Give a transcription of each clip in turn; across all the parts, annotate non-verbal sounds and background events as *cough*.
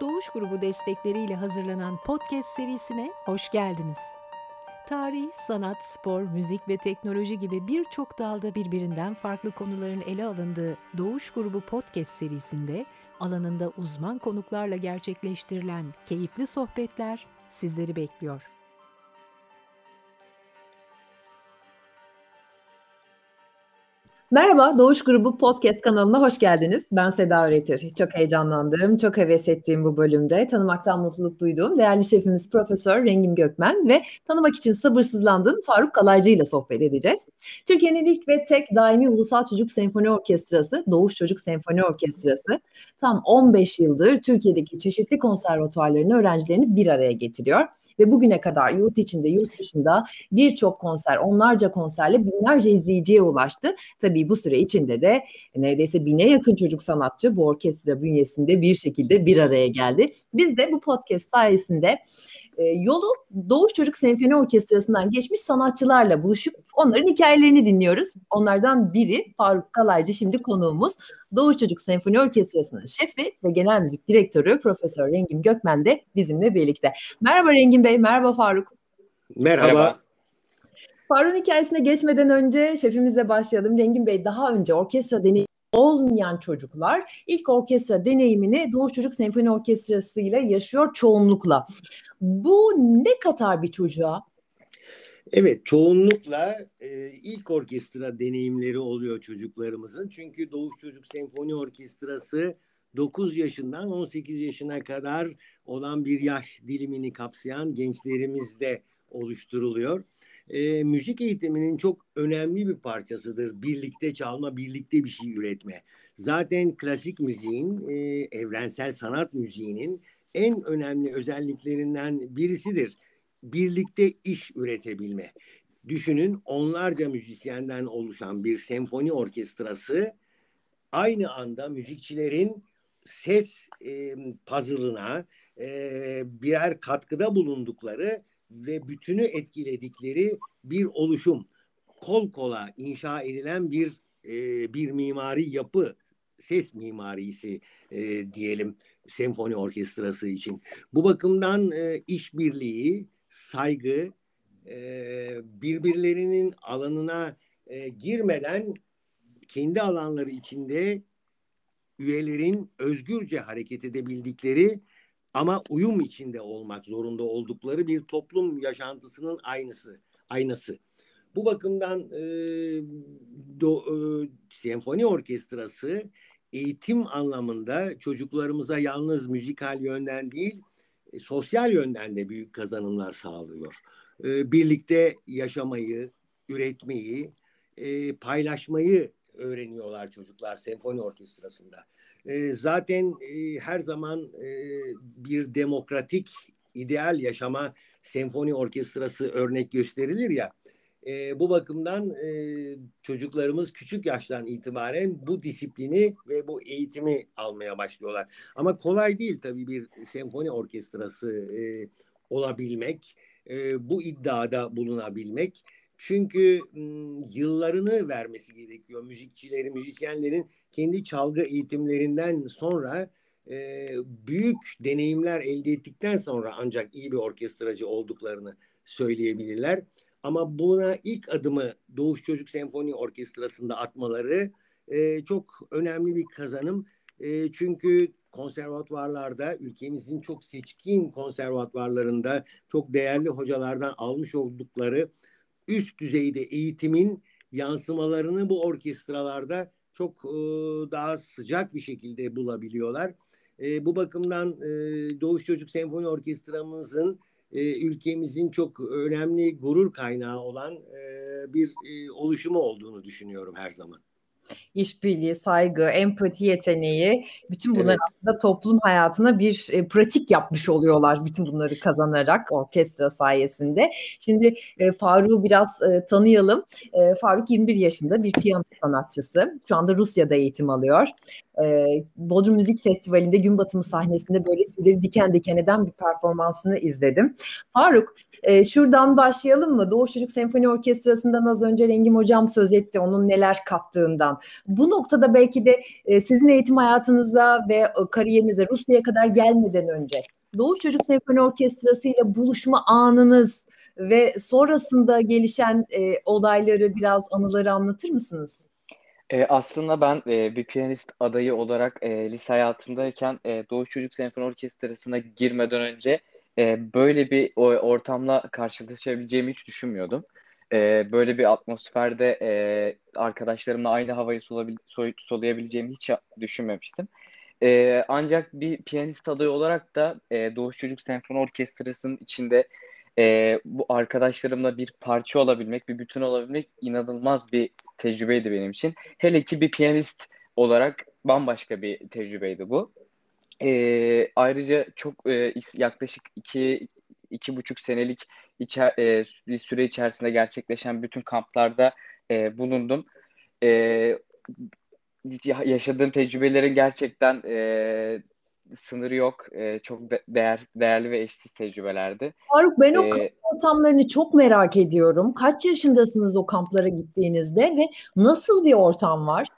Doğuş Grubu destekleriyle hazırlanan podcast serisine hoş geldiniz. Tarih, sanat, spor, müzik ve teknoloji gibi birçok dalda birbirinden farklı konuların ele alındığı Doğuş Grubu podcast serisinde alanında uzman konuklarla gerçekleştirilen keyifli sohbetler sizleri bekliyor. Merhaba, Doğuş Grubu Podcast kanalına hoş geldiniz. Ben Seda Öğretir. Çok heyecanlandım, çok heves ettiğim bu bölümde tanımaktan mutluluk duyduğum değerli şefimiz Profesör Rengim Gökmen ve tanımak için sabırsızlandığım Faruk Kalaycı ile sohbet edeceğiz. Türkiye'nin ilk ve tek daimi ulusal çocuk senfoni orkestrası, Doğuş Çocuk Senfoni Orkestrası, tam 15 yıldır Türkiye'deki çeşitli konservatuarların öğrencilerini bir araya getiriyor ve bugüne kadar yurt içinde, yurt dışında birçok konser, onlarca konserle binlerce izleyiciye ulaştı. Tabii Tabii bu süre içinde de neredeyse bine yakın çocuk sanatçı bu orkestra bünyesinde bir şekilde bir araya geldi. Biz de bu podcast sayesinde e, yolu Doğuş Çocuk Senfoni Orkestrası'ndan geçmiş sanatçılarla buluşup onların hikayelerini dinliyoruz. Onlardan biri Faruk Kalaycı şimdi konuğumuz. Doğuş Çocuk Senfoni Orkestrası'nın şefi ve genel müzik direktörü Profesör Rengin Gökmen de bizimle birlikte. Merhaba Rengin Bey, merhaba Faruk. Merhaba. merhaba. Faruk'un hikayesine geçmeden önce şefimizle başlayalım. Rengin Bey daha önce orkestra deneyimi olmayan çocuklar ilk orkestra deneyimini Doğuş Çocuk Senfoni Orkestrası ile yaşıyor çoğunlukla. Bu ne katar bir çocuğa? Evet çoğunlukla e, ilk orkestra deneyimleri oluyor çocuklarımızın. Çünkü Doğuş Çocuk Senfoni Orkestrası 9 yaşından 18 yaşına kadar olan bir yaş dilimini kapsayan gençlerimizde oluşturuluyor e, müzik eğitiminin çok önemli bir parçasıdır. Birlikte çalma, birlikte bir şey üretme. Zaten klasik müziğin, e, evrensel sanat müziğinin en önemli özelliklerinden birisidir. Birlikte iş üretebilme. Düşünün onlarca müzisyenden oluşan bir senfoni orkestrası aynı anda müzikçilerin ses e, puzzle'ına e, birer katkıda bulundukları ve bütünü etkiledikleri bir oluşum. Kol kola inşa edilen bir e, bir mimari yapı, ses mimarisi e, diyelim senfoni orkestrası için. Bu bakımdan e, işbirliği, saygı, e, birbirlerinin alanına e, girmeden kendi alanları içinde üyelerin özgürce hareket edebildikleri ama uyum içinde olmak zorunda oldukları bir toplum yaşantısının aynısı, aynası. Bu bakımdan e, do, e, senfoni orkestrası eğitim anlamında çocuklarımıza yalnız müzikal yönden değil, e, sosyal yönden de büyük kazanımlar sağlıyor. E, birlikte yaşamayı, üretmeyi, e, paylaşmayı öğreniyorlar çocuklar senfoni orkestrasında. E, zaten e, her zaman e, bir demokratik ideal yaşama senfoni orkestrası örnek gösterilir ya. E, bu bakımdan çocuklarımız küçük yaştan itibaren bu disiplini ve bu eğitimi almaya başlıyorlar. Ama kolay değil tabii bir senfoni orkestrası olabilmek, e, bu iddiada bulunabilmek. Çünkü yıllarını vermesi gerekiyor müzikçileri, müzisyenlerin kendi çalgı eğitimlerinden sonra e, büyük deneyimler elde ettikten sonra ancak iyi bir orkestracı olduklarını söyleyebilirler. Ama buna ilk adımı Doğuş Çocuk Senfoni Orkestrası'nda atmaları e, çok önemli bir kazanım. E, çünkü konservatuvarlarda ülkemizin çok seçkin konservatuvarlarında çok değerli hocalardan almış oldukları üst düzeyde eğitimin yansımalarını bu orkestralarda çok e, daha sıcak bir şekilde bulabiliyorlar. E, bu bakımdan e, Doğuş Çocuk Senfoni Orkestramızın e, ülkemizin çok önemli gurur kaynağı olan e, bir e, oluşumu olduğunu düşünüyorum her zaman işbirliği, saygı, empati yeteneği bütün bunlar evet. aslında toplum hayatına bir e, pratik yapmış oluyorlar bütün bunları kazanarak orkestra sayesinde. Şimdi e, Faruk'u biraz e, tanıyalım. E, Faruk 21 yaşında bir piyano sanatçısı. Şu anda Rusya'da eğitim alıyor. E, Bodrum Müzik Festivali'nde gün batımı sahnesinde böyle tüyleri diken diken eden bir performansını izledim. Faruk e, şuradan başlayalım mı? Doğu Çocuk Senfoni Orkestrası'ndan az önce Rengim Hocam söz etti onun neler kattığından. Bu noktada belki de e, sizin eğitim hayatınıza ve e, kariyerinize Rusya'ya kadar gelmeden önce Doğuş Çocuk Senfoni Orkestrası ile buluşma anınız ve sonrasında gelişen e, olayları biraz anıları anlatır mısınız? E, aslında ben e, bir piyanist adayı olarak e, lise hayatımdayken e, Doğuş Çocuk Senfoni Orkestrası'na girmeden önce e, böyle bir o, ortamla karşılaşabileceğimi hiç düşünmüyordum. E, böyle bir atmosferde e, arkadaşlarımla aynı havayı solabil, soluyabileceğimi hiç düşünmemiştim. E, ancak bir piyanist adayı olarak da e, Doğuş Çocuk Senfoni Orkestrası'nın içinde e, bu arkadaşlarımla bir parça olabilmek, bir bütün olabilmek inanılmaz bir tecrübeydi benim için. Hele ki bir piyanist olarak bambaşka bir tecrübeydi bu. E, ayrıca çok e, yaklaşık iki iki buçuk senelik içer, e, bir süre içerisinde gerçekleşen bütün kamplarda e, bulundum. E, yaşadığım tecrübelerin gerçekten e, sınırı yok. E, çok de- değer değerli ve eşsiz tecrübelerdi. Faruk ben o ee, kamp ortamlarını çok merak ediyorum. Kaç yaşındasınız o kamplara gittiğinizde ve nasıl bir ortam var?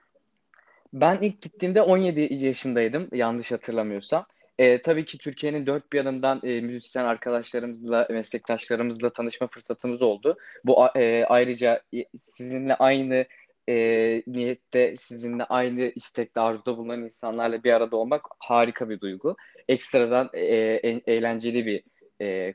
Ben ilk gittiğimde 17 yaşındaydım yanlış hatırlamıyorsam. E, tabii ki Türkiye'nin dört bir yanından e, müzisyen arkadaşlarımızla, meslektaşlarımızla tanışma fırsatımız oldu. Bu e, ayrıca sizinle aynı e, niyette sizinle aynı istekte arzuda bulunan insanlarla bir arada olmak harika bir duygu. Ekstradan e, e, eğlenceli bir e,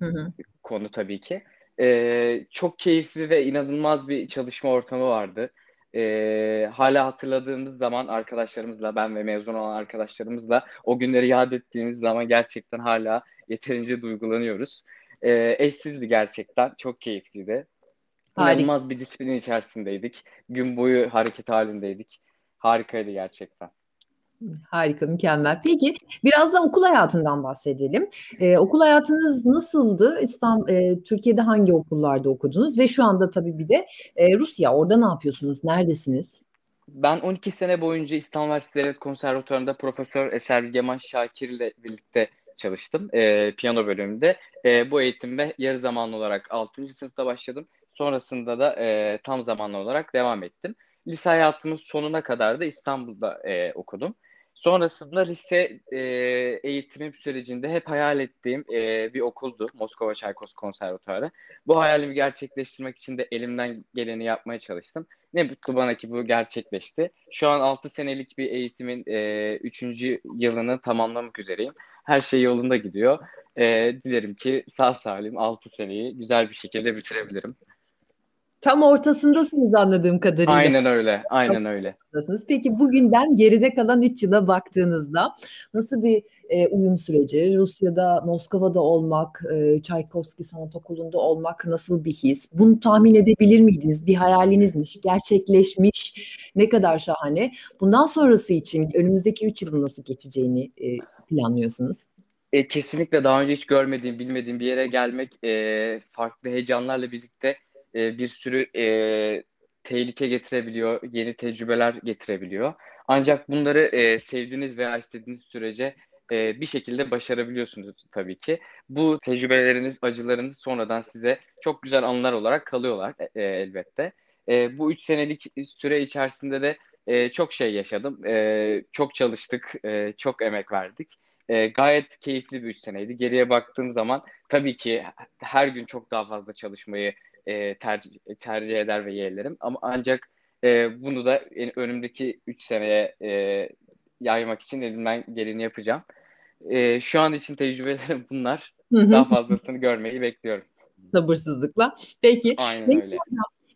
hı hı. konu tabii ki. E, çok keyifli ve inanılmaz bir çalışma ortamı vardı. E, hala hatırladığımız zaman arkadaşlarımızla ben ve mezun olan arkadaşlarımızla o günleri yad ettiğimiz zaman gerçekten hala yeterince duygulanıyoruz. E, eşsizdi gerçekten. Çok keyifliydi. Harika. İnanılmaz bir disiplin içerisindeydik. Gün boyu hareket halindeydik. Harikaydı gerçekten. Harika, mükemmel. Peki biraz da okul hayatından bahsedelim. Ee, okul hayatınız nasıldı? İstanbul, e, Türkiye'de hangi okullarda okudunuz? Ve şu anda tabii bir de e, Rusya. Orada ne yapıyorsunuz? Neredesiniz? Ben 12 sene boyunca İstanbul Üniversitesi Devlet Konservatuvarı'nda Profesör Eser Bilgeman Şakir ile birlikte çalıştım. E, piyano bölümünde. E, bu eğitimde yarı zamanlı olarak 6. sınıfta başladım. Sonrasında da e, tam zamanlı olarak devam ettim. Lise hayatımın sonuna kadar da İstanbul'da e, okudum. Sonrasında lise e, eğitimim sürecinde hep hayal ettiğim e, bir okuldu. Moskova Çaykos Konservatuarı. Bu hayalimi gerçekleştirmek için de elimden geleni yapmaya çalıştım. Ne mutlu bana ki bu gerçekleşti. Şu an 6 senelik bir eğitimin e, 3. yılını tamamlamak üzereyim. Her şey yolunda gidiyor. E, dilerim ki sağ salim 6 seneyi güzel bir şekilde bitirebilirim. Tam ortasındasınız anladığım kadarıyla. Aynen öyle, aynen öyle. Peki bugünden geride kalan 3 yıla baktığınızda nasıl bir e, uyum süreci? Rusya'da, Moskova'da olmak, e, Çaykovski Sanat Okulu'nda olmak nasıl bir his? Bunu tahmin edebilir miydiniz? Bir hayalinizmiş, gerçekleşmiş. Ne kadar şahane. Bundan sonrası için önümüzdeki 3 yılın nasıl geçeceğini e, planlıyorsunuz? E, kesinlikle daha önce hiç görmediğim, bilmediğim bir yere gelmek e, farklı heyecanlarla birlikte e, bir sürü e, tehlike getirebiliyor, yeni tecrübeler getirebiliyor. Ancak bunları e, sevdiğiniz veya istediğiniz sürece e, bir şekilde başarabiliyorsunuz tabii ki. Bu tecrübeleriniz, acılarınız sonradan size çok güzel anılar olarak kalıyorlar e, e, elbette. E, bu üç senelik süre içerisinde de e, çok şey yaşadım. E, çok çalıştık, e, çok emek verdik. E, gayet keyifli bir üç seneydi. Geriye baktığım zaman tabii ki her gün çok daha fazla çalışmayı e, tercih, tercih eder ve yeğlerim. Ama ancak e, bunu da önümdeki 3 seneye e, yaymak için elimden geleni yapacağım. E, şu an için tecrübelerim *laughs* bunlar. Daha fazlasını görmeyi bekliyorum. Sabırsızlıkla. Peki. Aynen öyle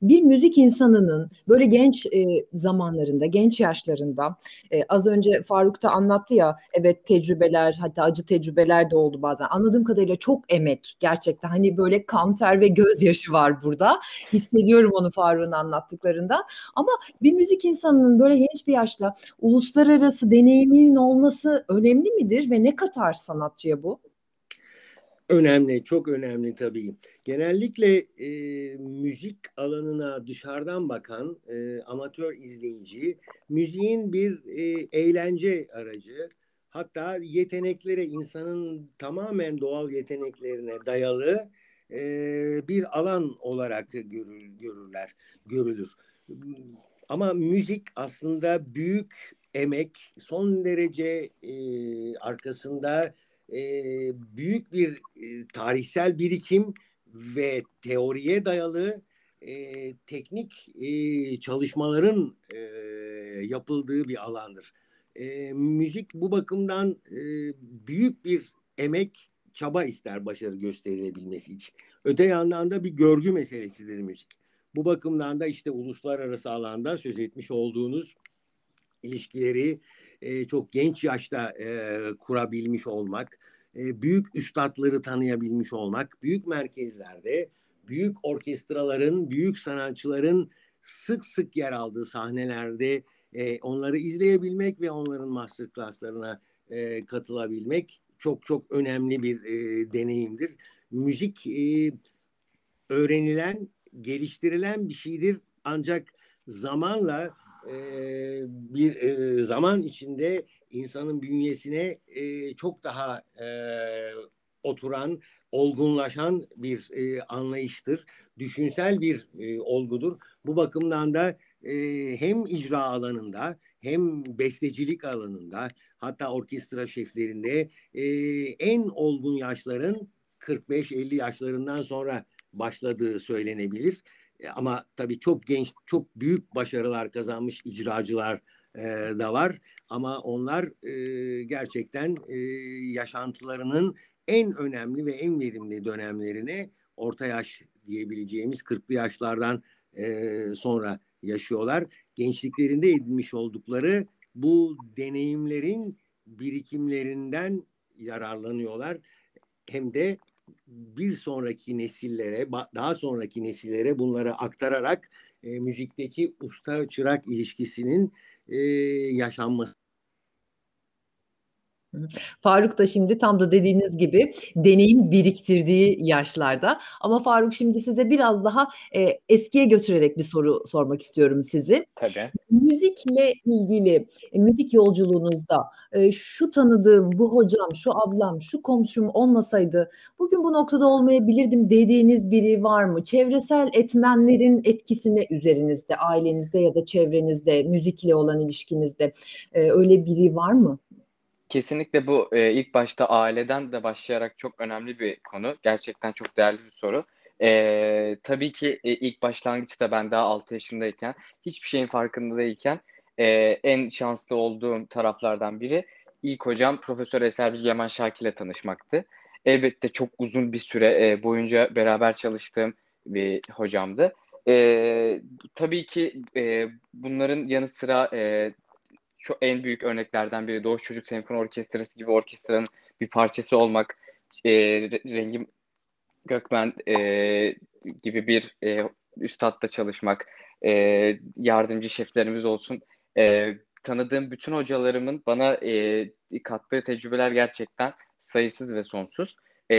bir müzik insanının böyle genç e, zamanlarında, genç yaşlarında e, az önce Faruk da anlattı ya evet tecrübeler hatta acı tecrübeler de oldu bazen. Anladığım kadarıyla çok emek gerçekten hani böyle kan ter ve gözyaşı var burada. Hissediyorum onu Faruk'un anlattıklarında. Ama bir müzik insanının böyle genç bir yaşta uluslararası deneyiminin olması önemli midir ve ne katar sanatçıya bu? Önemli, çok önemli tabii. Genellikle e, müzik alanına dışarıdan bakan e, amatör izleyici, müziğin bir e, eğlence aracı, hatta yeteneklere, insanın tamamen doğal yeteneklerine dayalı e, bir alan olarak görür, görürler, görülür. Ama müzik aslında büyük emek, son derece e, arkasında e, büyük bir e, tarihsel birikim ve teoriye dayalı e, teknik e, çalışmaların e, yapıldığı bir alandır. E, müzik bu bakımdan e, büyük bir emek, çaba ister başarı gösterilebilmesi için. Öte yandan da bir görgü meselesidir müzik. Bu bakımdan da işte uluslararası alanda söz etmiş olduğunuz ilişkileri e, çok genç yaşta e, kurabilmiş olmak, e, büyük üstadları tanıyabilmiş olmak, büyük merkezlerde, büyük orkestraların, büyük sanatçıların sık sık yer aldığı sahnelerde e, onları izleyebilmek ve onların masterclasslarına e, katılabilmek çok çok önemli bir e, deneyimdir. Müzik e, öğrenilen, geliştirilen bir şeydir ancak zamanla e, bir e, zaman içinde insanın bünyesine e, çok daha e, oturan, olgunlaşan bir e, anlayıştır. Düşünsel bir e, olgudur. Bu bakımdan da e, hem icra alanında hem bestecilik alanında hatta orkestra şeflerinde e, en olgun yaşların 45-50 yaşlarından sonra başladığı söylenebilir. E, ama tabii çok genç, çok büyük başarılar kazanmış icracılar e, da var. Ama onlar e, gerçekten e, yaşantılarının en önemli ve en verimli dönemlerini orta yaş diyebileceğimiz 40'lı yaşlardan e, sonra yaşıyorlar. Gençliklerinde edinmiş oldukları bu deneyimlerin birikimlerinden yararlanıyorlar. Hem de bir sonraki nesillere, daha sonraki nesillere bunları aktararak e, müzikteki usta çırak ilişkisinin e, yaşanması Faruk da şimdi tam da dediğiniz gibi deneyim biriktirdiği yaşlarda. Ama Faruk şimdi size biraz daha e, eskiye götürerek bir soru sormak istiyorum sizi. Tabii. Müzikle ilgili e, müzik yolculuğunuzda e, şu tanıdığım, bu hocam, şu ablam, şu komşum olmasaydı bugün bu noktada olmayabilirdim dediğiniz biri var mı? Çevresel etmenlerin etkisini üzerinizde, ailenizde ya da çevrenizde, müzikle olan ilişkinizde e, öyle biri var mı? Kesinlikle bu e, ilk başta aileden de başlayarak çok önemli bir konu. Gerçekten çok değerli bir soru. E, tabii ki e, ilk başlangıçta ben daha 6 yaşındayken hiçbir şeyin farkında değilken e, en şanslı olduğum taraflardan biri ilk hocam Profesör Eser Yaman Şakir ile tanışmaktı. Elbette çok uzun bir süre e, boyunca beraber çalıştığım bir hocamdı. E, tabii ki e, bunların yanı sıra e, çok en büyük örneklerden biri Doğuş Çocuk Senfoni Orkestrası gibi orkestranın bir parçası olmak, e, Rengim Gökmen e, gibi bir e, üstadla çalışmak, e, yardımcı şeflerimiz olsun. E, tanıdığım bütün hocalarımın bana e, kattığı tecrübeler gerçekten sayısız ve sonsuz. E,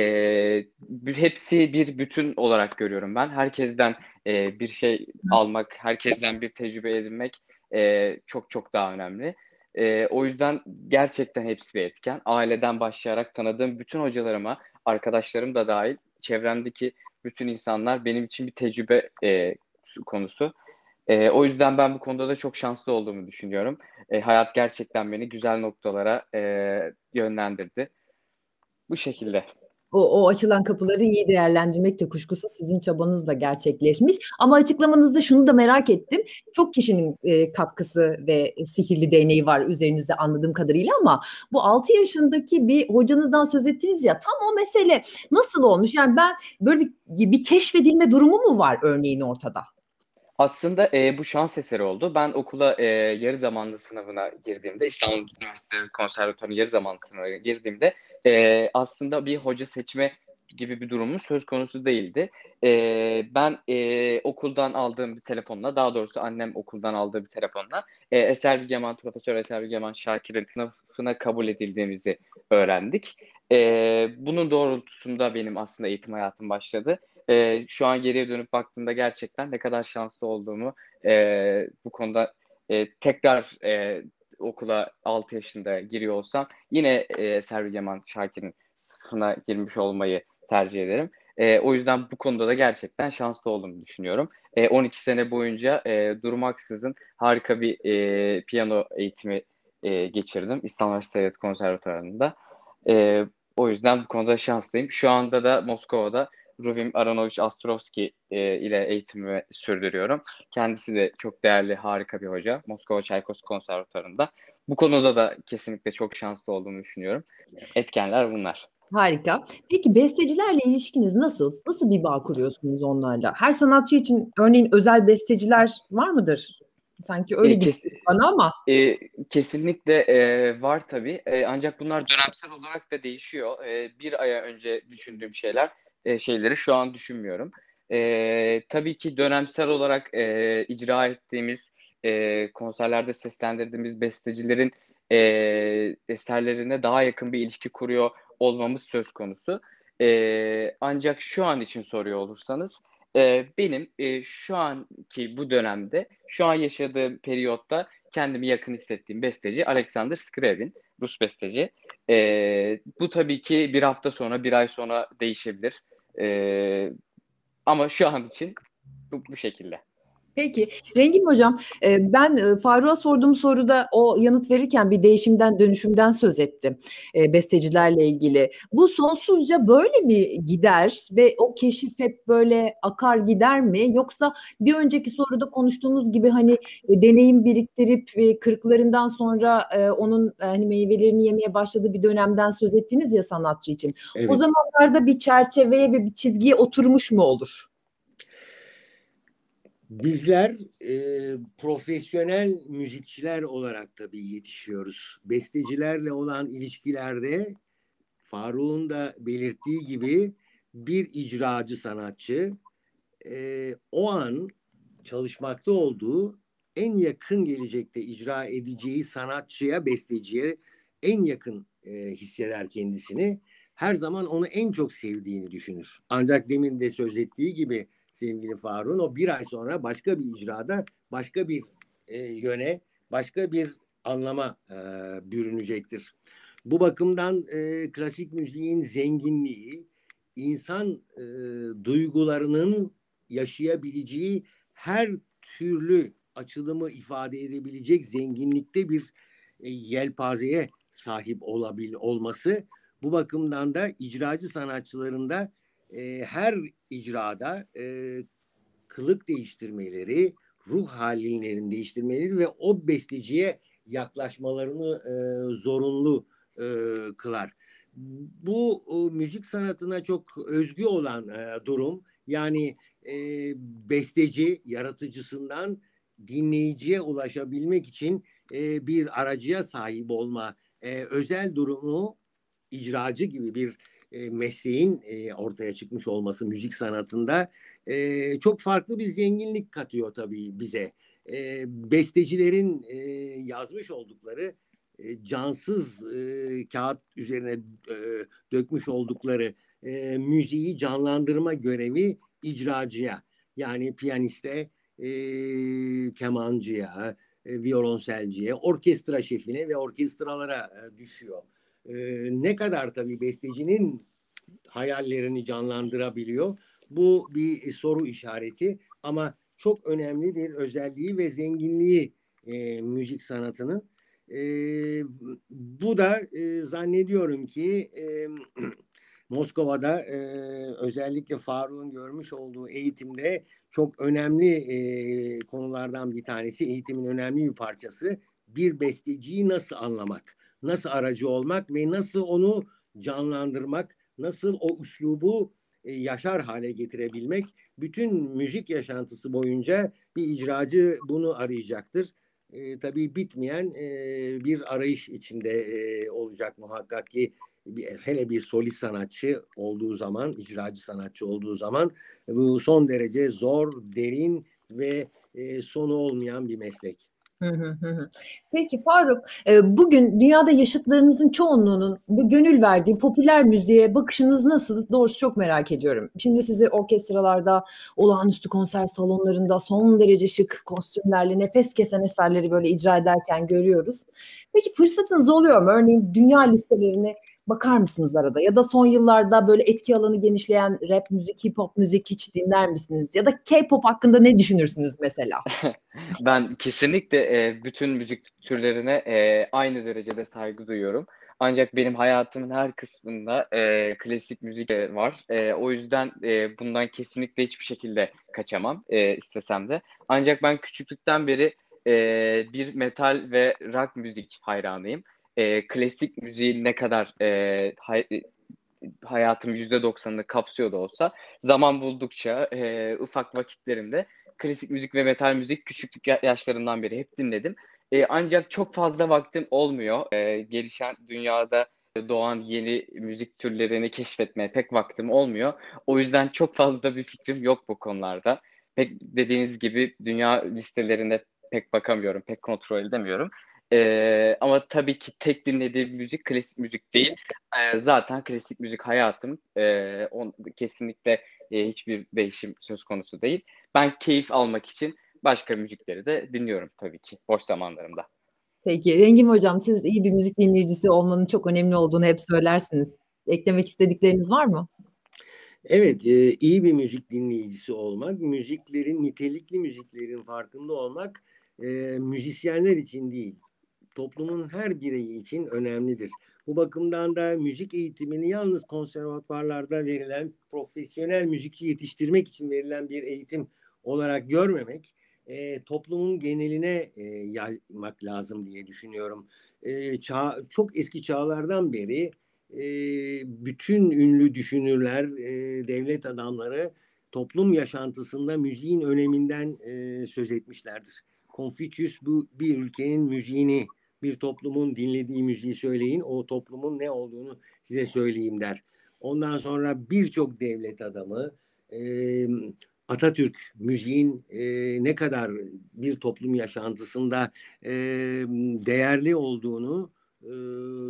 hepsi bir bütün olarak görüyorum ben. Herkesten e, bir şey almak, herkesten bir tecrübe edinmek e, çok çok daha önemli. E, o yüzden gerçekten hepsi bir etken. Aileden başlayarak tanıdığım bütün hocalarıma, arkadaşlarım da dahil, çevremdeki bütün insanlar benim için bir tecrübe e, konusu. E, o yüzden ben bu konuda da çok şanslı olduğumu düşünüyorum. E, hayat gerçekten beni güzel noktalara e, yönlendirdi. Bu şekilde o, o açılan kapıları iyi değerlendirmek de kuşkusuz sizin çabanızla gerçekleşmiş. Ama açıklamanızda şunu da merak ettim. Çok kişinin e, katkısı ve sihirli değneği var üzerinizde anladığım kadarıyla ama bu 6 yaşındaki bir hocanızdan söz ettiniz ya tam o mesele nasıl olmuş? Yani ben böyle bir, bir keşfedilme durumu mu var örneğin ortada? Aslında e, bu şans eseri oldu. Ben okula e, yarı zamanlı sınavına girdiğimde, İstanbul Üniversitesi Konservatuarı yarı zamanlı sınavına girdiğimde e, aslında bir hoca seçme gibi bir durumun söz konusu değildi. E, ben e, okuldan aldığım bir telefonla, daha doğrusu annem okuldan aldığı bir telefonla e, Eser Bilgeman, Profesör Eser Bilgeman Şakir'in sınıfına kabul edildiğimizi öğrendik. E, bunun doğrultusunda benim aslında eğitim hayatım başladı. E, şu an geriye dönüp baktığımda gerçekten ne kadar şanslı olduğumu e, bu konuda e, tekrar e, okula 6 yaşında giriyor olsam yine e, Servi Yaman Şakir'in sınıfına girmiş olmayı tercih ederim. E, o yüzden bu konuda da gerçekten şanslı olduğumu düşünüyorum. E, 12 sene boyunca e, durmaksızın harika bir e, piyano eğitimi e, geçirdim İstanbul Üniversitesi Konservatuvarı'nda. E, o yüzden bu konuda şanslıyım. Şu anda da Moskova'da Ruvim Aronovich Astrovski e, ile eğitimimi sürdürüyorum. Kendisi de çok değerli, harika bir hoca. Moskova Çaykovski Konservatuvarı'nda. Bu konuda da kesinlikle çok şanslı olduğumu düşünüyorum. Etkenler bunlar. Harika. Peki bestecilerle ilişkiniz nasıl? Nasıl bir bağ kuruyorsunuz onlarla? Her sanatçı için örneğin özel besteciler var mıdır? Sanki öyle E, gibi kes- bana ama E, kesinlikle e, var tabii. E, ancak bunlar dönemsel olarak da değişiyor. E, bir aya önce düşündüğüm şeyler e, şeyleri şu an düşünmüyorum. E, tabii ki dönemsel olarak e, icra ettiğimiz e, konserlerde seslendirdiğimiz bestecilerin e, eserlerine daha yakın bir ilişki kuruyor olmamız söz konusu. E, ancak şu an için soruyor olursanız e, benim e, şu anki bu dönemde, şu an yaşadığım periyotta kendimi yakın hissettiğim besteci Alexander Scriabin, Rus besteci. E, bu tabii ki bir hafta sonra, bir ay sonra değişebilir. E, ama şu an için bu, bu şekilde. Peki Rengin Hocam e, ben e, Faruk'a sorduğum soruda o yanıt verirken bir değişimden dönüşümden söz ettim e, bestecilerle ilgili. Bu sonsuzca böyle mi gider ve o keşif hep böyle akar gider mi yoksa bir önceki soruda konuştuğumuz gibi hani deneyim biriktirip kırklarından sonra onun hani meyvelerini yemeye başladığı bir dönemden söz ettiniz ya sanatçı için. Evet. O zamanlarda bir çerçeveye ve bir çizgiye oturmuş mu olur? Bizler e, profesyonel müzikçiler olarak tabii yetişiyoruz. Bestecilerle olan ilişkilerde Faruk'un da belirttiği gibi bir icracı sanatçı e, o an çalışmakta olduğu en yakın gelecekte icra edeceği sanatçıya, besteciye en yakın e, hisseder kendisini. Her zaman onu en çok sevdiğini düşünür. Ancak demin de söz ettiği gibi sevgili Faruk'un o bir ay sonra başka bir icrada başka bir e, yöne başka bir anlama e, bürünecektir. Bu bakımdan e, klasik müziğin zenginliği insan e, duygularının yaşayabileceği her türlü açılımı ifade edebilecek zenginlikte bir e, yelpazeye sahip olabil olması bu bakımdan da icracı sanatçılarında e, her icrada e, kılık değiştirmeleri, ruh hallerini değiştirmeleri ve o besteciye yaklaşmalarını e, zorunlu e, kılar. Bu e, müzik sanatına çok özgü olan e, durum yani e, besteci yaratıcısından dinleyiciye ulaşabilmek için e, bir aracıya sahip olma e, özel durumu icracı gibi bir e, mesleğin e, ortaya çıkmış olması müzik sanatında e, çok farklı bir zenginlik katıyor tabii bize. E, bestecilerin e, yazmış oldukları e, cansız e, kağıt üzerine e, dökmüş oldukları e, müziği canlandırma görevi icracıya yani piyaniste, e, kemancıya, e, violonselciye, orkestra şefine ve orkestralara e, düşüyor. E, ne kadar tabii bestecinin hayallerini canlandırabiliyor. Bu bir soru işareti ama çok önemli bir özelliği ve zenginliği e, müzik sanatının. E, bu da e, zannediyorum ki e, *clears throat* Moskova'da e, özellikle Faruk'un görmüş olduğu eğitimde çok önemli e, konulardan bir tanesi, eğitimin önemli bir parçası. Bir besteciyi nasıl anlamak, nasıl aracı olmak ve nasıl onu canlandırmak, nasıl o üslubu e, yaşar hale getirebilmek. Bütün müzik yaşantısı boyunca bir icracı bunu arayacaktır. E, tabii bitmeyen e, bir arayış içinde e, olacak muhakkak ki hele bir solist sanatçı olduğu zaman, icracı sanatçı olduğu zaman bu son derece zor, derin ve e, sonu olmayan bir meslek. Peki Faruk, e, bugün dünyada yaşıtlarınızın çoğunluğunun gönül verdiği popüler müziğe bakışınız nasıl? Doğrusu çok merak ediyorum. Şimdi sizi orkestralarda, olağanüstü konser salonlarında son derece şık kostümlerle nefes kesen eserleri böyle icra ederken görüyoruz. Peki fırsatınız oluyor mu? Örneğin dünya listelerine bakar mısınız arada? Ya da son yıllarda böyle etki alanı genişleyen rap müzik, hip hop müzik hiç dinler misiniz? Ya da K-pop hakkında ne düşünürsünüz mesela? *laughs* Ben kesinlikle e, bütün müzik türlerine e, aynı derecede saygı duyuyorum. Ancak benim hayatımın her kısmında e, klasik müzik e, var. E, o yüzden e, bundan kesinlikle hiçbir şekilde kaçamam e, istesem de. Ancak ben küçüklükten beri e, bir metal ve rock müzik hayranıyım e, klasik müziğin ne kadar e, hay, hayatım %90'ını kapsıyor da olsa zaman buldukça e, ufak vakitlerimde klasik müzik ve metal müzik küçüklük yaşlarından beri hep dinledim. E, ancak çok fazla vaktim olmuyor. E, gelişen dünyada doğan yeni müzik türlerini keşfetmeye pek vaktim olmuyor. O yüzden çok fazla bir fikrim yok bu konularda. Pek dediğiniz gibi dünya listelerine pek bakamıyorum, pek kontrol edemiyorum. Ee, ama tabii ki tek dinlediğim müzik klasik müzik değil. Ee, zaten klasik müzik hayatım. Ee, on, kesinlikle e, hiçbir değişim söz konusu değil. Ben keyif almak için başka müzikleri de dinliyorum tabii ki boş zamanlarımda. Peki Rengim Hocam siz iyi bir müzik dinleyicisi olmanın çok önemli olduğunu hep söylersiniz. Eklemek istedikleriniz var mı? Evet, e, iyi bir müzik dinleyicisi olmak, müziklerin, nitelikli müziklerin farkında olmak e, müzisyenler için değil, toplumun her bireyi için önemlidir. Bu bakımdan da müzik eğitimini yalnız konservatuvarlarda verilen profesyonel müzikçi yetiştirmek için verilen bir eğitim olarak görmemek, e, toplumun geneline e, yaymak lazım diye düşünüyorum. E, çağ, çok eski çağlardan beri e, bütün ünlü düşünürler, e, devlet adamları toplum yaşantısında müziğin öneminden e, söz etmişlerdir. Confucius bu bir ülkenin müziğini bir toplumun dinlediği müziği söyleyin. O toplumun ne olduğunu size söyleyeyim der. Ondan sonra birçok devlet adamı e, Atatürk müziğin e, ne kadar bir toplum yaşantısında e, değerli olduğunu, e,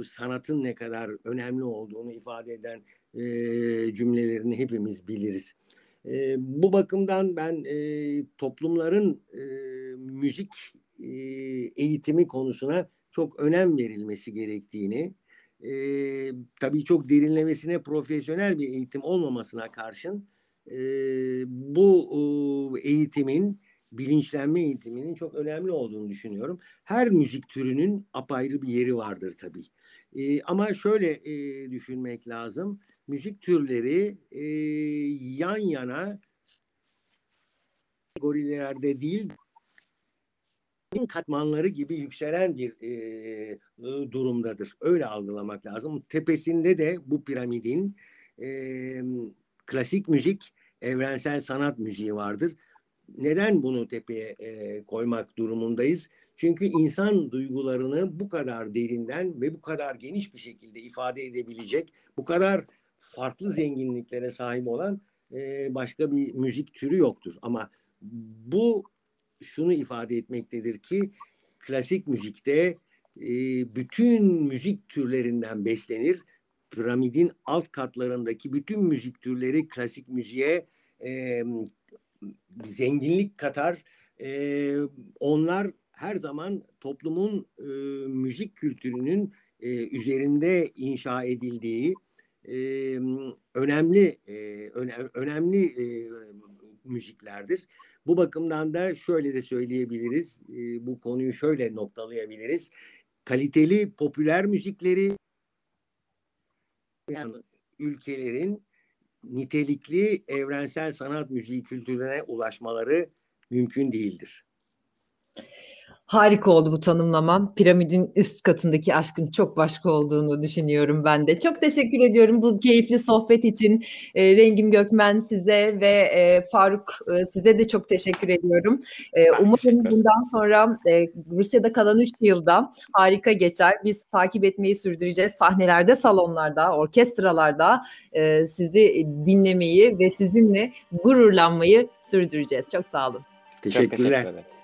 sanatın ne kadar önemli olduğunu ifade eden e, cümlelerini hepimiz biliriz. E, bu bakımdan ben e, toplumların e, müzik e, eğitimi konusuna çok önem verilmesi gerektiğini, e, tabii çok derinlemesine profesyonel bir eğitim olmamasına karşın e, bu e, eğitimin bilinçlenme eğitiminin çok önemli olduğunu düşünüyorum. Her müzik türünün apayrı bir yeri vardır tabii. E, ama şöyle e, düşünmek lazım. Müzik türleri e, yan yana kategorilerde değil katmanları gibi yükselen bir e, durumdadır. Öyle algılamak lazım. Tepesinde de bu piramidin e, klasik müzik, evrensel sanat müziği vardır. Neden bunu tepeye e, koymak durumundayız? Çünkü insan duygularını bu kadar derinden ve bu kadar geniş bir şekilde ifade edebilecek, bu kadar farklı zenginliklere sahip olan e, başka bir müzik türü yoktur. Ama bu şunu ifade etmektedir ki klasik müzikte e, bütün müzik türlerinden beslenir. Piramidin alt katlarındaki bütün müzik türleri klasik müziğe e, zenginlik katar. E, onlar her zaman toplumun e, müzik kültürünün e, üzerinde inşa edildiği e, önemli e, öne, önemli e, müziklerdir. Bu bakımdan da şöyle de söyleyebiliriz. E, bu konuyu şöyle noktalayabiliriz. Kaliteli popüler müzikleri yani ülkelerin nitelikli evrensel sanat müziği kültürüne ulaşmaları mümkün değildir. Harika oldu bu tanımlamam. Piramidin üst katındaki aşkın çok başka olduğunu düşünüyorum ben de. Çok teşekkür ediyorum bu keyifli sohbet için. E, Rengim Gökmen size ve e, Faruk e, size de çok teşekkür ediyorum. E, umarım bundan sonra e, Rusya'da kalan 3 yılda harika geçer. Biz takip etmeyi sürdüreceğiz. Sahnelerde, salonlarda, orkestralarda e, sizi dinlemeyi ve sizinle gururlanmayı sürdüreceğiz. Çok sağ olun. Teşekkürler. Çok teşekkür